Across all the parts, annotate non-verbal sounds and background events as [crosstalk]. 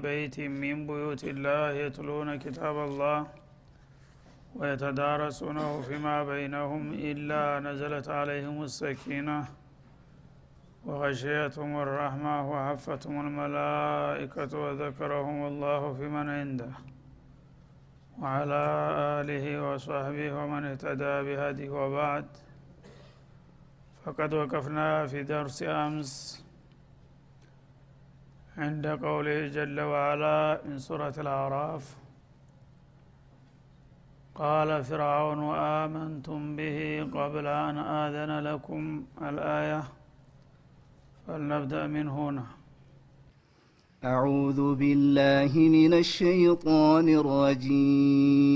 بيت من بيوت الله يتلون كتاب الله ويتدارسونه فيما بينهم إلا نزلت عليهم السكينة وغشيتهم الرحمة وحفتهم الملائكة وذكرهم الله في من عنده وعلى آله وصحبه ومن اهتدى بهديه وبعد. فقد وقفنا في درس أمس عند قوله جل وعلا من سورة الأعراف. قال فرعون آمنتم به قبل أن آذن لكم الآية. فلنبدأ من هنا. أعوذ بالله من الشيطان الرجيم.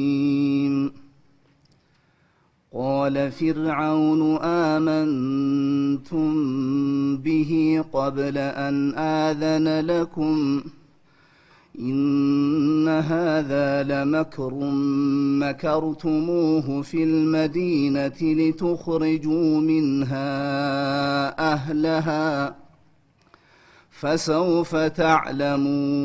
قال فرعون آمنتم به قبل أن آذن لكم إن هذا لمكر مكرتموه في المدينة لتخرجوا منها أهلها فسوف تعلمون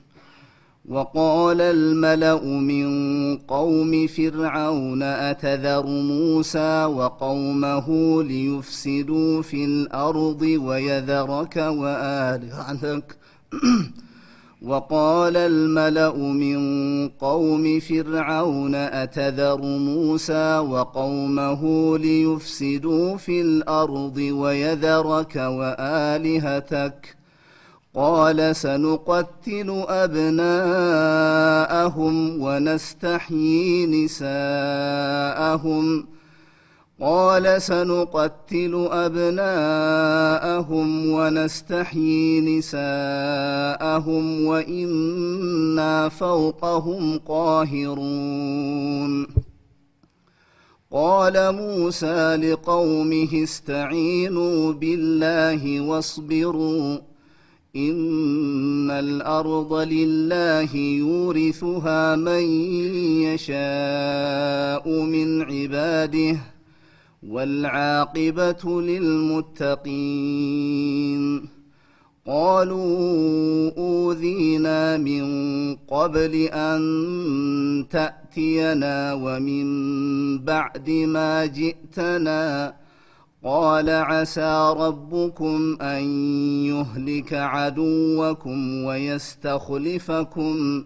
[clears throat] وقال الملأ من قوم فرعون أتذر موسى وقومه ليفسدوا في الأرض ويذرك والهتك وقال الملأ من قوم فرعون أتذر موسى وقومه ليفسدوا في الأرض ويذرك وآلهتك؟ قال سنقتل أبناءهم ونستحيي نساءهم. قال سنقتل أبناءهم ونستحيي نساءهم وإنا فوقهم قاهرون. قال موسى لقومه استعينوا بالله واصبروا. إن الأرض لله يورثها من يشاء من عباده والعاقبة للمتقين قالوا أوذينا من قبل أن تأتينا ومن بعد ما جئتنا قال عسى ربكم أن يهلك عدوكم ويستخلفكم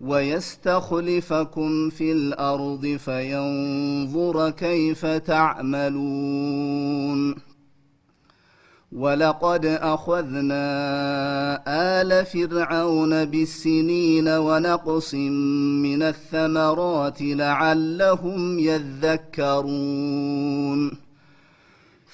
ويستخلفكم في الأرض فينظر كيف تعملون. ولقد أخذنا آل فرعون بالسنين ونقص من الثمرات لعلهم يذكرون.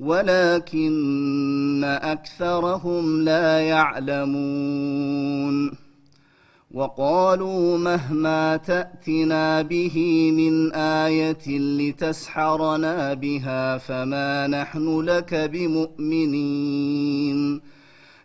ولكن أكثرهم لا يعلمون. وقالوا مهما تأتنا به من آية لتسحرنا بها فما نحن لك بمؤمنين.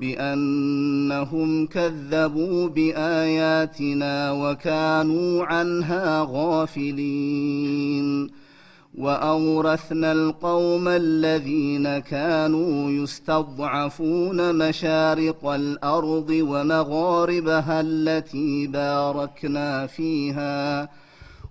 بأنهم كذبوا بآياتنا وكانوا عنها غافلين. وأورثنا القوم الذين كانوا يستضعفون مشارق الأرض ومغاربها التي باركنا فيها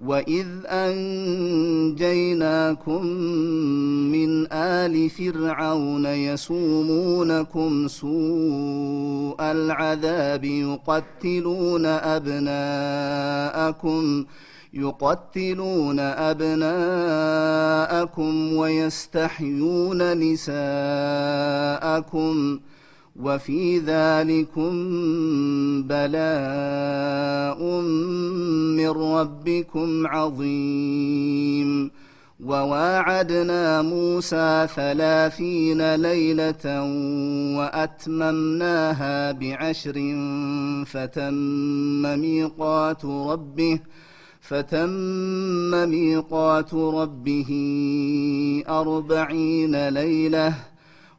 واذ انجيناكم من ال فرعون يسومونكم سوء العذاب يقتلون ابناءكم يقتلون ابناءكم ويستحيون نساءكم وفي ذلكم بلاء من ربكم عظيم. وواعدنا موسى ثلاثين ليلة وأتممناها بعشر فتم ميقات ربه فتم ميقات ربه أربعين ليلة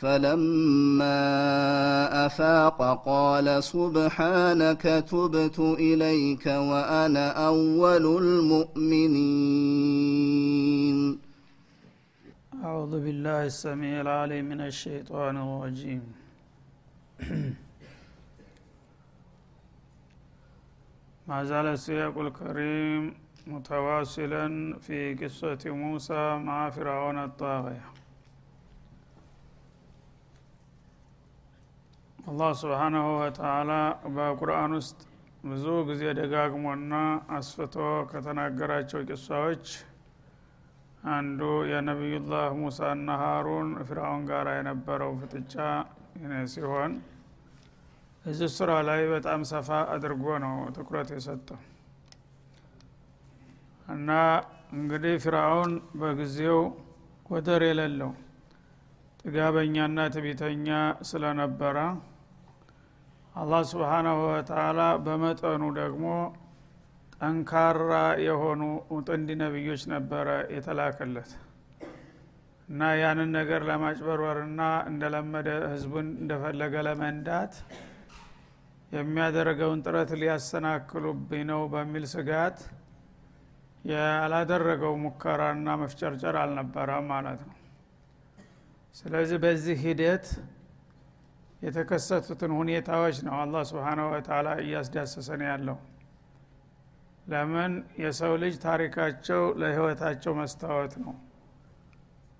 فلما أفاق قال سبحانك تبت إليك وأنا أول المؤمنين. أعوذ بالله السميع العليم من الشيطان الرجيم. ما زال السياق الكريم متواصلا في قصة موسى مع فرعون الطاغية. አላህ ስብሓናሁ ወተላ በቁርአን ውስጥ ብዙ ጊዜ ደጋግሞና አስፍቶ ከተናገራቸው ቂሳዎች አንዱ የነቢዩላህ ሙሳና ሀሩን ፍርአውን ጋር የነበረው ፍጥጫ ሲሆን እዚህ ስራ ላይ በጣም ሰፋ አድርጎ ነው ትኩረት የሰጠው። እና እንግዲህ ፍርአውን በጊዜው ወደር የሌለው ጥጋበኛና ትቢተኛ ስለነበረ አላህ ስብሓናሁ ወተላ በመጠኑ ደግሞ ጠንካራ የሆኑ ጥንድ ነቢዮች ነበረ የተላከለት እና ያንን ነገር ለማጭበርበርና እንደለመደ ህዝቡን እንደፈለገ ለመንዳት የሚያደርገውን ጥረት ሊያሰናክሉብኝ ነው በሚል ስጋት ያላደረገው ሙከራና መፍጨርጨር አልነበረም ማለት ነው። ስለዚህ በዚህ ሂደት የተከሰቱትን ሁኔታዎች ነው አላህ ስብሓናሁ ወተላ እያስዳሰሰን ያለው። ለምን? የሰው ልጅ ታሪካቸው ለህይወታቸው መስታወት ነው።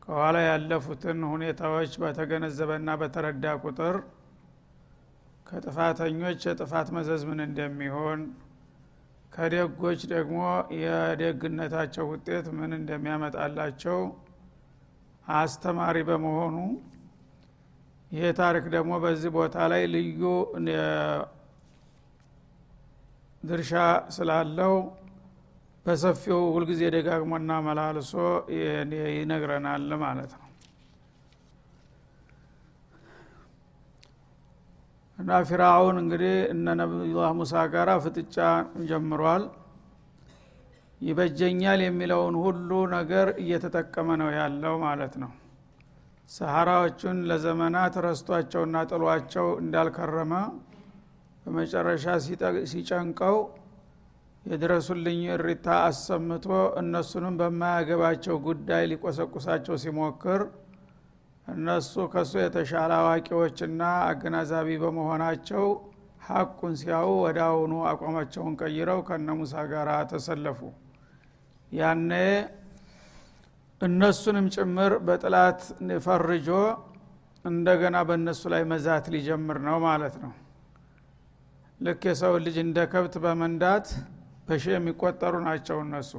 ከኋላ ያለፉትን ሁኔታዎች በተገነዘበና በተረዳ ቁጥር ከጥፋተኞች የጥፋት መዘዝ ምን እንደሚሆን ከደጎች ደግሞ የደግነታቸው ውጤት ምን እንደሚያመጣላቸው አስተማሪ በመሆኑ ይሄ ታሪክ ደግሞ በዚህ ቦታ ላይ ልዩ ድርሻ ስላለው በሰፊው ሁልጊዜ ደጋግሞና መላልሶ ይነግረናል ማለት ነው። እና ፊራውን እንግዲህ እነ ነቢዩላህ ሙሳ ጋራ ፍጥጫ ጀምሯል። ይበጀኛል የሚለውን ሁሉ ነገር እየተጠቀመ ነው ያለው ማለት ነው ሰሐራዎቹን ለዘመናት ረስቷቸውና ጥሏቸው እንዳልከረመ በመጨረሻ ሲጨንቀው የድረሱልኝ እሪታ አሰምቶ እነሱንም በማያገባቸው ጉዳይ ሊቆሰቁሳቸው ሲሞክር እነሱ ከሱ የተሻለ አዋቂዎችና አገናዛቢ በመሆናቸው ሀቁን ሲያው ወደ አሁኑ አቋማቸውን ቀይረው ከነ ሙሳ ጋር ተሰለፉ። ያኔ እነሱንም ጭምር በጥላት ፈርጆ እንደገና በእነሱ ላይ መዛት ሊጀምር ነው ማለት ነው። ልክ የሰው ልጅ እንደ ከብት በመንዳት በሺ የሚቆጠሩ ናቸው እነሱ።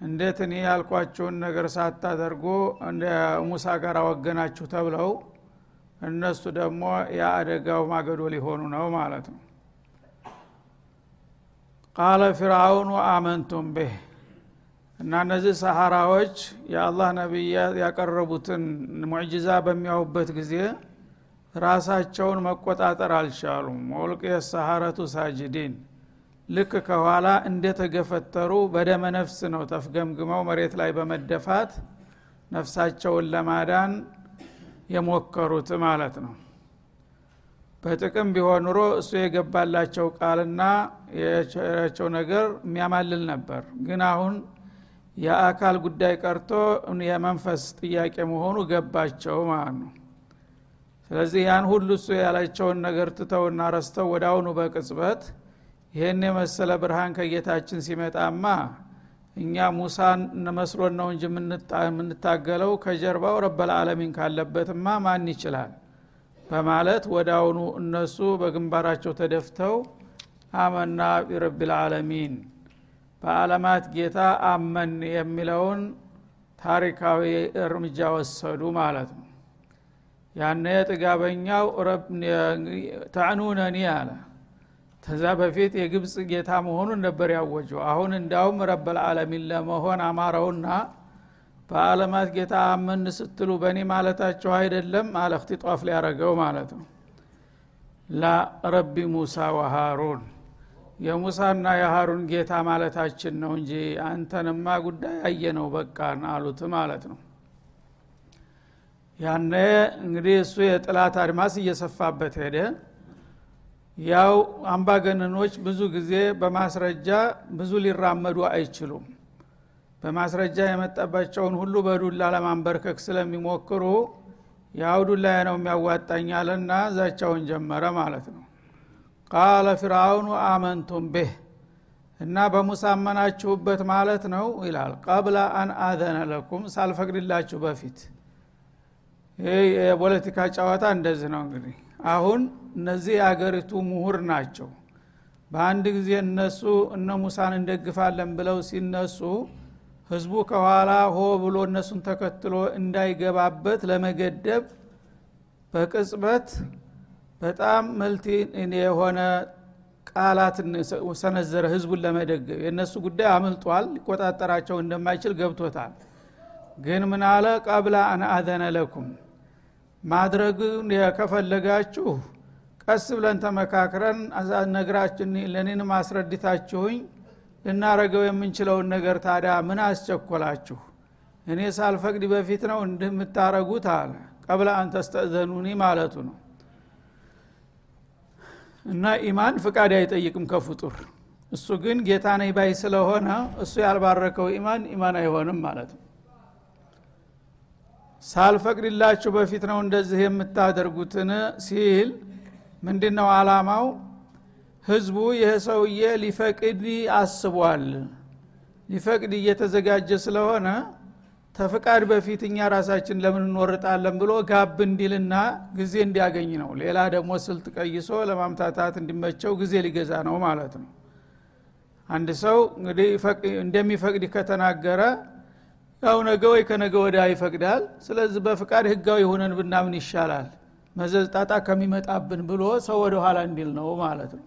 እንዴት እኔ ያልኳችሁን ነገር ሳታደርጉ እንደ ሙሳ ጋር ወገናችሁ ተብለው እነሱ ደግሞ የአደጋው ማገዶ ሊሆኑ ነው ማለት ነው። ቃለ ፊርአውኑ አመንቱም ቤህ እና እነዚህ ሰሐራዎች የአላህ ነቢያት ያቀረቡትን ሙዕጅዛ በሚያዩበት ጊዜ ራሳቸውን መቆጣጠር አልቻሉም። ወልቅ የሰሐረቱ ሳጅዲን ልክ ከኋላ እንደተገፈተሩ በደመ ነፍስ ነው ተፍገምግመው መሬት ላይ በመደፋት ነፍሳቸውን ለማዳን የሞከሩት ማለት ነው። በጥቅም ቢሆን ኑሮ እሱ የገባላቸው ቃልና የቸራቸው ነገር የሚያማልል ነበር። ግን አሁን የአካል ጉዳይ ቀርቶ የመንፈስ ጥያቄ መሆኑ ገባቸው ማለት ነው። ስለዚህ ያን ሁሉ እሱ ያላቸውን ነገር ትተውና ረስተው አሁኑ በቅጽበት ይህን የመሰለ ብርሃን ከጌታችን ሲመጣማ እኛ ሙሳን መስሎን ነው እንጂ የምንታገለው ከጀርባው ረበልዓለሚን ካለበትማ ማን ይችላል? በማለት አሁኑ እነሱ በግንባራቸው ተደፍተው አመና ቢረቢልዓለሚን በአለማት ጌታ አመን የሚለውን ታሪካዊ እርምጃ ወሰዱ ማለት ነው። ያነ ጥጋበኛው ተዕኑነኒ አለ። ከዛ በፊት የግብፅ ጌታ መሆኑን ነበር ያወጀው። አሁን እንዳውም ረበልዓለሚን ለመሆን አማረውና በአለማት ጌታ አመን ስትሉ በእኔ ማለታቸው አይደለም አለ እክትጧፍ ሊያረገው ማለት ነው። ላ ረቢ ሙሳ ወሃሩን የሙሳና የሃሩን ጌታ ማለታችን ነው እንጂ አንተንማ ጉዳይ አየ ነው በቃን አሉት ማለት ነው። ያነ እንግዲህ እሱ የጥላት አድማስ እየሰፋበት ሄደ። ያው አምባገነኖች ብዙ ጊዜ በማስረጃ ብዙ ሊራመዱ አይችሉም። በማስረጃ የመጠባቸውን ሁሉ በዱላ ለማንበርከክ ስለሚሞክሩ ያው ዱላ ነው የሚያዋጣኝ አለና ዛቻውን ጀመረ ማለት ነው ቃለ ፊርአውኑ አመንቱም ቤህ እና በሙሳ አመናችሁበት ማለት ነው ይላል። ቀብለ አን አዘነ ለኩም ሳልፈቅድላችሁ በፊት። ይህ የፖለቲካ ጨዋታ እንደዚህ ነው እንግዲህ። አሁን እነዚህ የአገሪቱ ምሁር ናቸው። በአንድ ጊዜ እነሱ እነ ሙሳን እንደግፋለን ብለው ሲነሱ ህዝቡ ከኋላ ሆ ብሎ እነሱን ተከትሎ እንዳይገባበት ለመገደብ በቅጽበት በጣም መልቲ የሆነ ቃላት ሰነዘረ ህዝቡን ለመደገብ የእነሱ ጉዳይ አምልጧል ሊቆጣጠራቸው እንደማይችል ገብቶታል። ግን ምን አለ? ቀብላ አን አዘነ ለኩም። ማድረግ ከፈለጋችሁ ቀስ ብለን ተመካክረን ነግራችን ለኔንም አስረድታችሁኝ ልናረገው የምንችለውን ነገር ታዲያ ምን አስቸኮላችሁ? እኔ ሳልፈቅድ በፊት ነው እንደምታረጉት አለ። ቀብለ አንተስተእዘኑኒ ማለቱ ነው እና ኢማን ፍቃድ አይጠይቅም ከፍጡር። እሱ ግን ጌታ ነኝ ባይ ስለሆነ እሱ ያልባረከው ኢማን ኢማን አይሆንም ማለት ነው። ሳልፈቅድላችሁ በፊት ነው እንደዚህ የምታደርጉትን ሲል ምንድ ነው አላማው ህዝቡ ይህ ሰውዬ ሊፈቅድ አስቧል። ሊፈቅድ እየተዘጋጀ ስለሆነ ተፍቃድ በፊት እኛ ራሳችን ለምን እንወርጣለን ብሎ ጋብ እንዲልና ጊዜ እንዲያገኝ ነው። ሌላ ደግሞ ስልት ቀይሶ ለማምታታት እንዲመቸው ጊዜ ሊገዛ ነው ማለት ነው። አንድ ሰው እንደሚፈቅድ ከተናገረ ያው ነገ ወይ ከነገ ወዲያ ይፈቅዳል። ስለዚህ በፍቃድ ህጋዊ ሆነን ብናምን ይሻላል። መዘዝ ጣጣ ከሚመጣብን ብሎ ሰው ወደ ኋላ እንዲል ነው ማለት ነው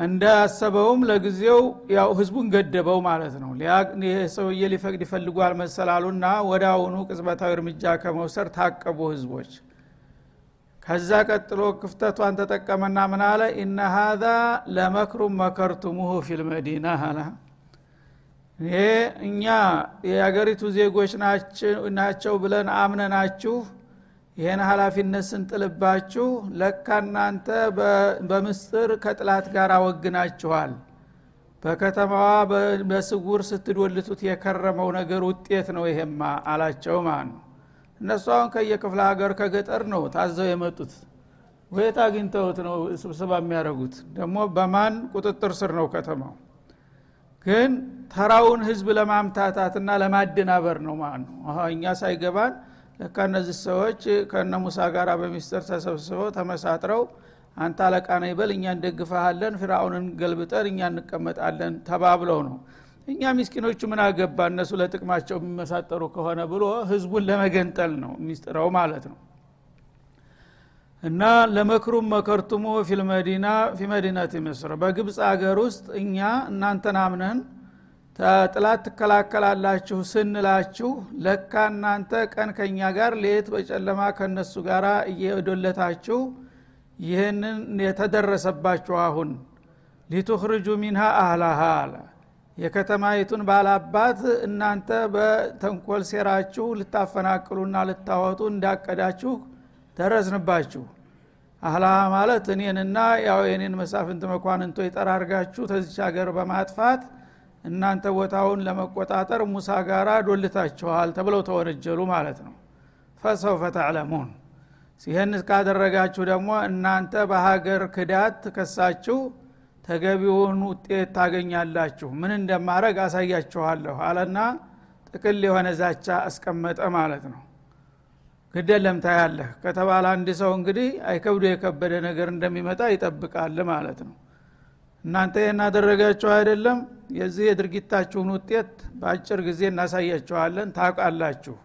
እንዳያሰበውም ለጊዜው ያው ህዝቡን ገደበው ማለት ነው። ሰውዬ ሊፈቅድ ይፈልጓል መሰላሉና ወደ አሁኑ ቅጽበታዊ እርምጃ ከመውሰድ ታቀቡ ህዝቦች። ከዛ ቀጥሎ ክፍተቷን ተጠቀመና ምን አለ? ኢነ ሀዛ ለመክሩም መከርቱሙሁ ፊልመዲና አለ። ይሄ እኛ የአገሪቱ ዜጎች ናቸው ብለን አምነናችሁ ይህን ሀላፊነት ስንጥልባችሁ ለካ እናንተ በምስጥር ከጥላት ጋር አወግናችኋል። በከተማዋ በስጉር ስትዶልቱት የከረመው ነገር ውጤት ነው ይሄማ አላቸው ማለት ነው እነሱ አሁን ከየክፍለ ሀገር ከገጠር ነው ታዘው የመጡት። ወየት አግኝተውት ነው ስብሰባ የሚያደርጉት? ደግሞ በማን ቁጥጥር ስር ነው ከተማው? ግን ተራውን ህዝብ ለማምታታትና ለማደናበር ነው ማለት ነው እኛ ሳይገባን ለካ እነዚህ ሰዎች ከነ ሙሳ ጋር በሚስጥር ተሰብስበው ተመሳጥረው አንተ አለቃ ነኝ በል እኛ እንደግፈሃለን ፊራውንን ገልብጠን እኛ እንቀመጣለን ተባብለው ነው። እኛ ሚስኪኖቹ ምን አገባ? እነሱ ለጥቅማቸው የሚመሳጠሩ ከሆነ ብሎ ህዝቡን ለመገንጠል ነው ሚስጥረው ማለት ነው። እና ለመክሩም መከርቱሙ ፊልመዲና ፊ መዲነት ምስር። በግብፅ አገር ውስጥ እኛ እናንተን አምነን ጥላት ትከላከላላችሁ ስንላችሁ ለካ እናንተ ቀን ከኛ ጋር ሌት በጨለማ ከነሱ ጋር እየዶለታችሁ ይህንን የተደረሰባችሁ አሁን ሊቱኽርጁ ሚንሃ አህላሃ አለ። የከተማይቱን ባላባት እናንተ በተንኮል ሴራችሁ ልታፈናቅሉና ልታወጡ እንዳቀዳችሁ ደረስንባችሁ። አህላሃ ማለት እኔንና ያው የኔን መሳፍንት መኳንንቶ ይጠራርጋችሁ ተዚች ሀገር በማጥፋት እናንተ ቦታውን ለመቆጣጠር ሙሳ ጋራ ዶልታችኋል ተብለው ተወነጀሉ ማለት ነው። ፈሰውፈ ተዕለሙን። ይህን ካደረጋችሁ ደግሞ እናንተ በሀገር ክዳት ትከሳችሁ ተገቢውን ውጤት ታገኛላችሁ። ምን እንደማረግ አሳያችኋለሁ አለና ጥቅል የሆነ ዛቻ አስቀመጠ ማለት ነው። ግደለም ታያለህ ከተባለ አንድ ሰው እንግዲህ አይከብዶ የከበደ ነገር እንደሚመጣ ይጠብቃል ማለት ነው እናንተ የናደረጋችሁ አይደለም። የዚህ የድርጊታችሁን ውጤት በአጭር ጊዜ እናሳያችኋለን። ታውቃላችሁ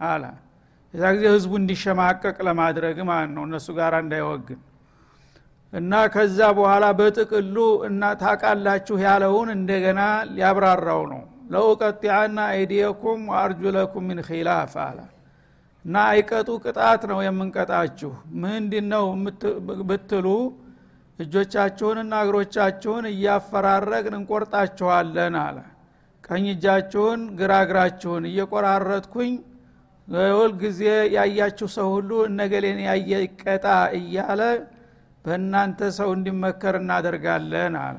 አለ። የዛ ጊዜ ህዝቡ እንዲሸማቀቅ ለማድረግ ማለት ነው። እነሱ ጋር እንዳይወግን እና ከዛ በኋላ በጥቅሉ እና ታቃላችሁ ያለውን እንደገና ሊያብራራው ነው። ለውቀጢአና አይዲየኩም ወአርጁለኩም ምን ኪላፍ አለ። እና አይቀጡ ቅጣት ነው የምንቀጣችሁ። ምንድ ነው ብትሉ እጆቻችሁንና እግሮቻችሁን እያፈራረቅን እንቆርጣችኋለን አለ። ቀኝ እጃችሁን ግራ እግራችሁን እየቆራረጥኩኝ ሁል ጊዜ ያያችሁ ሰው ሁሉ እነገሌን ያየ ይቀጣ እያለ በእናንተ ሰው እንዲመከር እናደርጋለን አለ።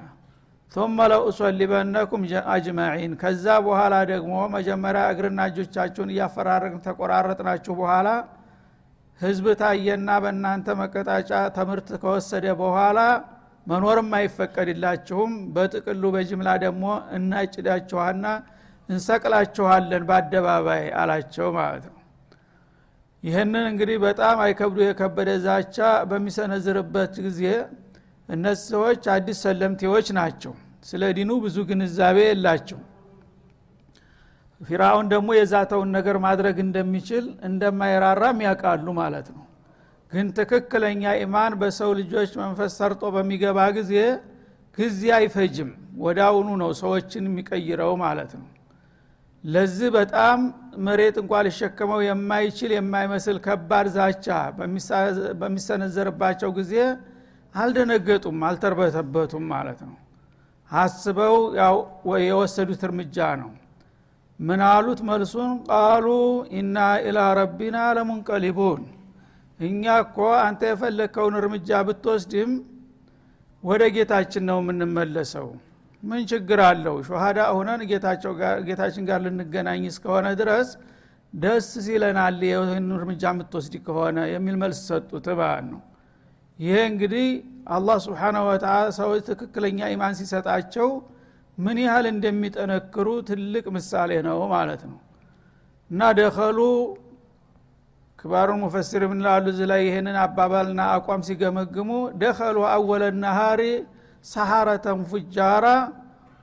ثم ለኡሰሊበነኩም አጅማዒን ከዛ በኋላ ደግሞ መጀመሪያ እግርና እጆቻችሁን እያፈራረቅን ተቆራረጥናችሁ በኋላ ህዝብ ታየና በእናንተ መቀጣጫ ትምህርት ከወሰደ በኋላ መኖርም አይፈቀድላችሁም በጥቅሉ በጅምላ ደግሞ እናጭዳችኋና እንሰቅላችኋለን በአደባባይ አላቸው ማለት ነው። ይህንን እንግዲህ በጣም አይከብዱ የከበደ ዛቻ በሚሰነዝርበት ጊዜ እነዚህ ሰዎች አዲስ ሰለምቴዎች ናቸው። ስለ ዲኑ ብዙ ግንዛቤ የላቸው ፊራውን ደግሞ የዛተውን ነገር ማድረግ እንደሚችል እንደማይራራም ያውቃሉ ማለት ነው። ግን ትክክለኛ ኢማን በሰው ልጆች መንፈስ ሰርጦ በሚገባ ጊዜ ጊዜ አይፈጅም። ወዳውኑ ነው ሰዎችን የሚቀይረው ማለት ነው። ለዚህ በጣም መሬት እንኳ ሊሸከመው የማይችል የማይመስል ከባድ ዛቻ በሚሰነዘርባቸው ጊዜ አልደነገጡም አልተርበተበቱም ማለት ነው። አስበው ያው የወሰዱት እርምጃ ነው ምን አሉት መልሱን? ቃሉ ኢና ኢላ ረቢና ለሙንቀሊቡን። እኛ እኮ አንተ የፈለግከውን እርምጃ ብትወስድም ወደ ጌታችን ነው የምንመለሰው። ምን ችግር አለው? ሾሃዳ ሁነን ጌታችን ጋር ልንገናኝ እስከሆነ ድረስ ደስ ሲለናል ይህን እርምጃ የምትወስድ ከሆነ የሚል መልስ ሰጡት ማለት ነው። ይሄ እንግዲህ አላህ ስብሓናሁ ወተላ ሰዎች ትክክለኛ ኢማን ሲሰጣቸው ምን ያህል እንደሚጠነክሩ ትልቅ ምሳሌ ነው ማለት ነው። እና ደኸሉ ክባሩን ሙፈሲር ምንላሉ እዚ ላይ ይህንን አባባልና አቋም ሲገመግሙ ደኸሉ አወለ ነሃሪ ሰሐረተን ፉጃራ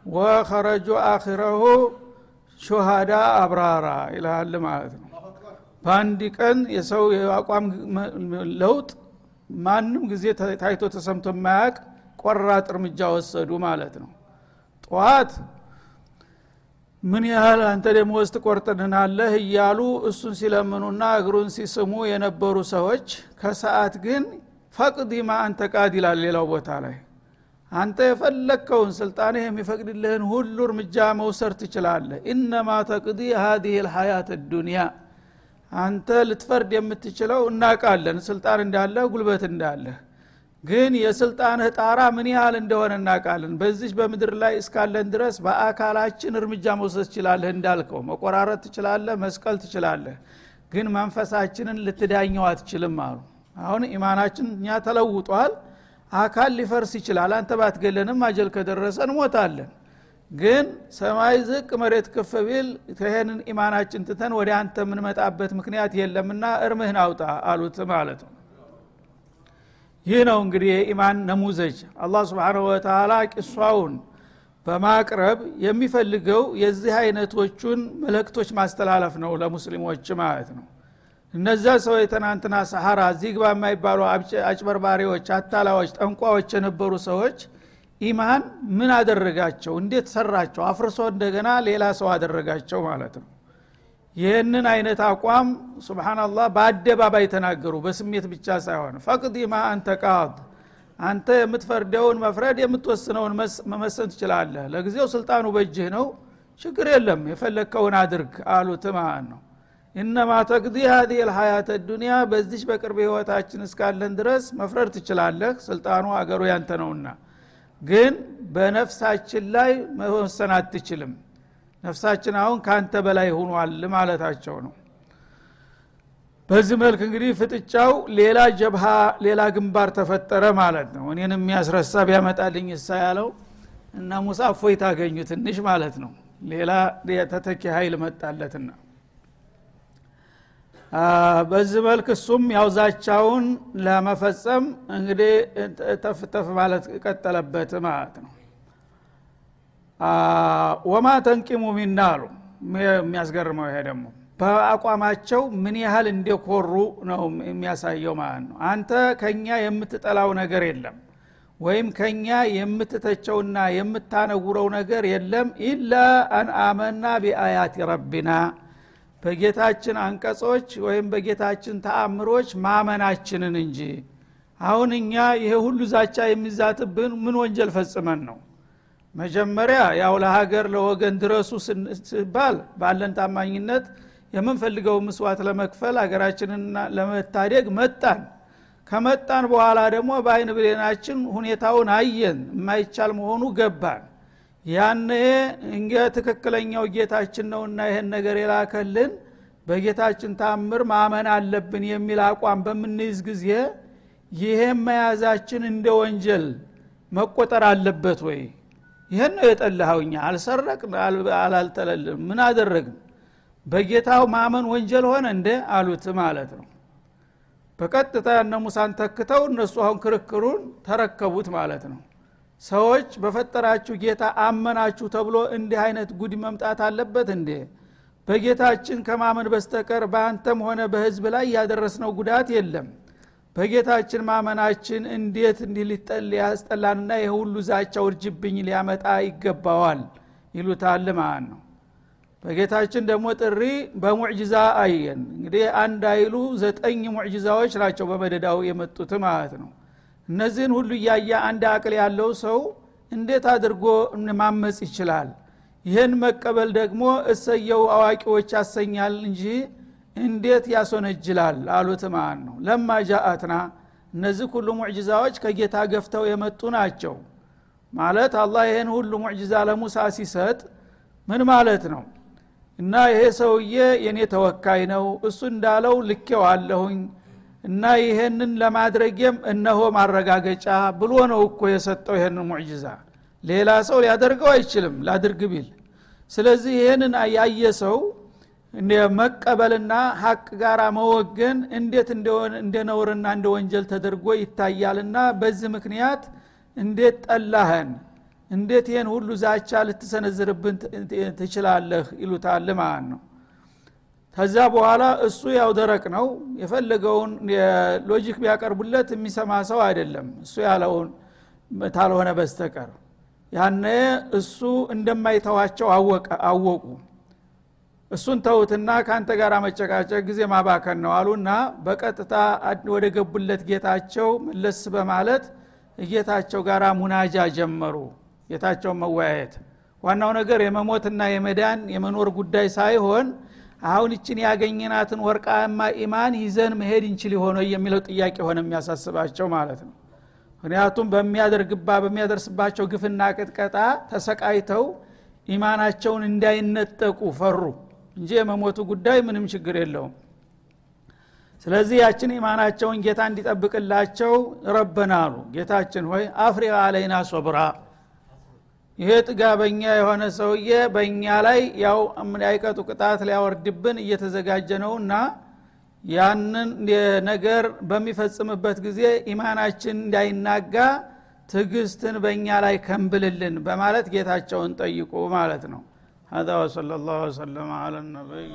ወኸረጁ አኺረሁ ሹሃዳ አብራራ ይልሃል ማለት ነው። በአንድ ቀን የሰው የአቋም ለውጥ ማንም ጊዜ ታይቶ ተሰምቶ የማያቅ ቆራጥ እርምጃ ወሰዱ ማለት ነው ጠዋት ምን ያህል አንተ ደሞዝ ትቆርጥልናለህ? እያሉ እሱን ሲለምኑና እግሩን ሲስሙ የነበሩ ሰዎች ከሰዓት ግን ፈቅዲማ አንተ ቃድ ይላል ሌላው ቦታ ላይ። አንተ የፈለግከውን ስልጣንህ የሚፈቅድልህን ሁሉ እርምጃ መውሰድ ትችላለህ። ኢነማ ተቅዲ ሀዲህ ልሀያት ዱኒያ አንተ ልትፈርድ የምትችለው እናቃለን። ስልጣን እንዳለህ ጉልበት እንዳለህ ግን የስልጣንህ ጣራ ምን ያህል እንደሆነ እናቃለን በዚች በምድር ላይ እስካለን ድረስ በአካላችን እርምጃ መውሰድ ትችላለህ እንዳልከው። መቆራረጥ ትችላለህ መስቀል ትችላለህ። ግን መንፈሳችንን ልትዳኘው አትችልም አሉ። አሁን ኢማናችን እኛ ተለውጧል። አካል ሊፈርስ ይችላል። አንተ ባትገለንም አጀል ከደረሰ እንሞታለን። ግን ሰማይ ዝቅ መሬት ከፍ ቢል ይህንን ኢማናችን ትተን ወደ አንተ የምንመጣበት ምክንያት የለምና እርምህን አውጣ አሉት ማለት ነው ይህ ነው እንግዲህ የኢማን ነሙዘጅ። አላህ ስብንሁ ወተላ ቂሷውን በማቅረብ የሚፈልገው የዚህ አይነቶቹን መልእክቶች ማስተላለፍ ነው ለሙስሊሞች ማለት ነው። እነዛ ሰው የትናንትና ሰሐራ ዚግባ የማይባሉ አጭበርባሪዎች አታላዎች ጠንቋዎች የነበሩ ሰዎች ኢማን ምን አደረጋቸው? እንዴት ሰራቸው? አፍርሶ እንደገና ሌላ ሰው አደረጋቸው ማለት ነው ይህንን አይነት አቋም ስብናላህ በአደባባይ ተናገሩ። በስሜት ብቻ ሳይሆን ፈቅዲ ማ አንተ ቃድ አንተ የምትፈርደውን መፍረድ የምትወስነውን መመሰን ትችላለህ። ለጊዜው ስልጣኑ በእጅህ ነው ችግር የለም የፈለግከውን አድርግ አሉት ማለት ነው። ኢነማ ተቅዲ ሀዲህ ልሀያት ዱኒያ በዚች በቅርብ ህይወታችን እስካለን ድረስ መፍረድ ትችላለህ። ስልጣኑ አገሩ ያንተ ነውና። ግን በነፍሳችን ላይ መወሰን አትችልም ነፍሳችን አሁን ካንተ በላይ ሆኗል ማለታቸው ነው። በዚህ መልክ እንግዲህ ፍጥጫው ሌላ ጀብሃ ሌላ ግንባር ተፈጠረ ማለት ነው። እኔን የሚያስረሳ ቢያመጣልኝ እሳ ያለው እና ሙሳ እፎይ ታገኙ ትንሽ ማለት ነው። ሌላ ተተኪ ኃይል መጣለትና በዚህ መልክ እሱም ያውዛቻውን ለመፈጸም እንግዲህ ተፍተፍ ማለት ቀጠለበት ማለት ነው ወማ ተንቂሙ ሚና አሉ። የሚያስገርመው ይሄ ደግሞ በአቋማቸው ምን ያህል እንደኮሩ ነው የሚያሳየው ማለት ነው። አንተ ከኛ የምትጠላው ነገር የለም ወይም ከኛ የምትተቸውና የምታነውረው ነገር የለም ኢላ አን አመና ቢአያት ረቢና። በጌታችን አንቀጾች ወይም በጌታችን ተአምሮች ማመናችንን እንጂ። አሁን እኛ ይሄ ሁሉ ዛቻ የሚዛትብን ምን ወንጀል ፈጽመን ነው መጀመሪያ ያው ለሀገር ለወገን ድረሱ ሲባል ባለን ታማኝነት የምንፈልገው ምስዋት ለመክፈል ሀገራችንን ለመታደግ መጣን። ከመጣን በኋላ ደግሞ በአይን ብሌናችን ሁኔታውን አየን። የማይቻል መሆኑ ገባን። ያነ እንገ ትክክለኛው ጌታችን ነውና ይህን ነገር የላከልን በጌታችን ታምር ማመን አለብን የሚል አቋም በምንይዝ ጊዜ ይሄም መያዛችን እንደ ወንጀል መቆጠር አለበት ወይ ይህን ነው የጠላኸውኛ አልሰረቅን አላልጠለልም ምን አደረግን? በጌታው ማመን ወንጀል ሆነ እንደ አሉት ማለት ነው። በቀጥታ እነ ሙሳን ተክተው እነሱ አሁን ክርክሩን ተረከቡት ማለት ነው። ሰዎች በፈጠራችሁ ጌታ አመናችሁ ተብሎ እንዲህ አይነት ጉድ መምጣት አለበት እንዴ? በጌታችን ከማመን በስተቀር በአንተም ሆነ በህዝብ ላይ ያደረስነው ጉዳት የለም በጌታችን ማመናችን እንዴት እንዲህ ሊጠል ያስጠላንና ይህ ሁሉ ዛቻ ውርጅብኝ ሊያመጣ ይገባዋል? ይሉታል ማለት ነው። በጌታችን ደግሞ ጥሪ በሙዕጅዛ አየን። እንግዲህ አንድ አይሉ ዘጠኝ ሙዕጅዛዎች ናቸው በመደዳው የመጡት ማለት ነው። እነዚህን ሁሉ እያየ አንድ አቅል ያለው ሰው እንዴት አድርጎ ማመፅ ይችላል? ይህን መቀበል ደግሞ እሰየው አዋቂዎች ያሰኛል እንጂ እንዴት ያሶነጅላል አሉት ማለት ነው ለማ ጃአትና እነዚህ ሁሉ ሙዕጅዛዎች ከጌታ ገፍተው የመጡ ናቸው። ማለት አላህ ይህን ሁሉ ሙዕጅዛ ለሙሳ ሲሰጥ ምን ማለት ነው? እና ይሄ ሰውዬ የኔ ተወካይ ነው እሱ እንዳለው ልኬው አለሁኝ እና ይሄንን ለማድረጌም እነሆ ማረጋገጫ ብሎ ነው እኮ የሰጠው ይሄንን ሙዕጅዛ። ሌላ ሰው ሊያደርገው አይችልም ላድርግ ቢል። ስለዚህ ይህንን ያየ ሰው መቀበልና ሀቅ ጋር መወገን እንዴት እንደ ነውርና እንደ ወንጀል ተደርጎ ይታያልና በዚህ ምክንያት እንዴት ጠላህን? እንዴት ይህን ሁሉ ዛቻ ልትሰነዝርብን ትችላለህ? ይሉታል ማለት ነው። ከዛ በኋላ እሱ ያው ደረቅ ነው። የፈለገውን ሎጂክ ቢያቀርቡለት የሚሰማ ሰው አይደለም። እሱ ያለውን ታልሆነ በስተቀር። ያነ እሱ እንደማይተዋቸው አወቁ እሱን ተውትና ከአንተ ጋር መጨቃጨቅ ጊዜ ማባከን ነው አሉና በቀጥታ ወደ ገቡለት ጌታቸው መለስ በማለት ጌታቸው ጋር ሙናጃ ጀመሩ። ጌታቸውን መወያየት። ዋናው ነገር የመሞትና የመዳን የመኖር ጉዳይ ሳይሆን አሁን ይችን ያገኘናትን ወርቃማ ኢማን ይዘን መሄድ እንችል የሆነ የሚለው ጥያቄ ሆነ የሚያሳስባቸው ማለት ነው። ምክንያቱም በሚያደርግባ በሚያደርስባቸው ግፍና ቅጥቀጣ ተሰቃይተው ኢማናቸውን እንዳይነጠቁ ፈሩ እንጂ የመሞቱ ጉዳይ ምንም ችግር የለውም። ስለዚህ ያችን ኢማናቸውን ጌታ እንዲጠብቅላቸው ረበና አሉ። ጌታችን ሆይ አፍሪቃ አለይና ሶብራ። ይሄ ጥጋበኛ የሆነ ሰውዬ በእኛ ላይ ያው አይቀጡ ቅጣት ሊያወርድብን እየተዘጋጀ ነውና ያንን ነገር በሚፈጽምበት ጊዜ ኢማናችን እንዳይናጋ ትግስትን በእኛ ላይ ከንብልልን በማለት ጌታቸውን ጠይቁ ማለት ነው هذا وصلى الله وسلم على النبي.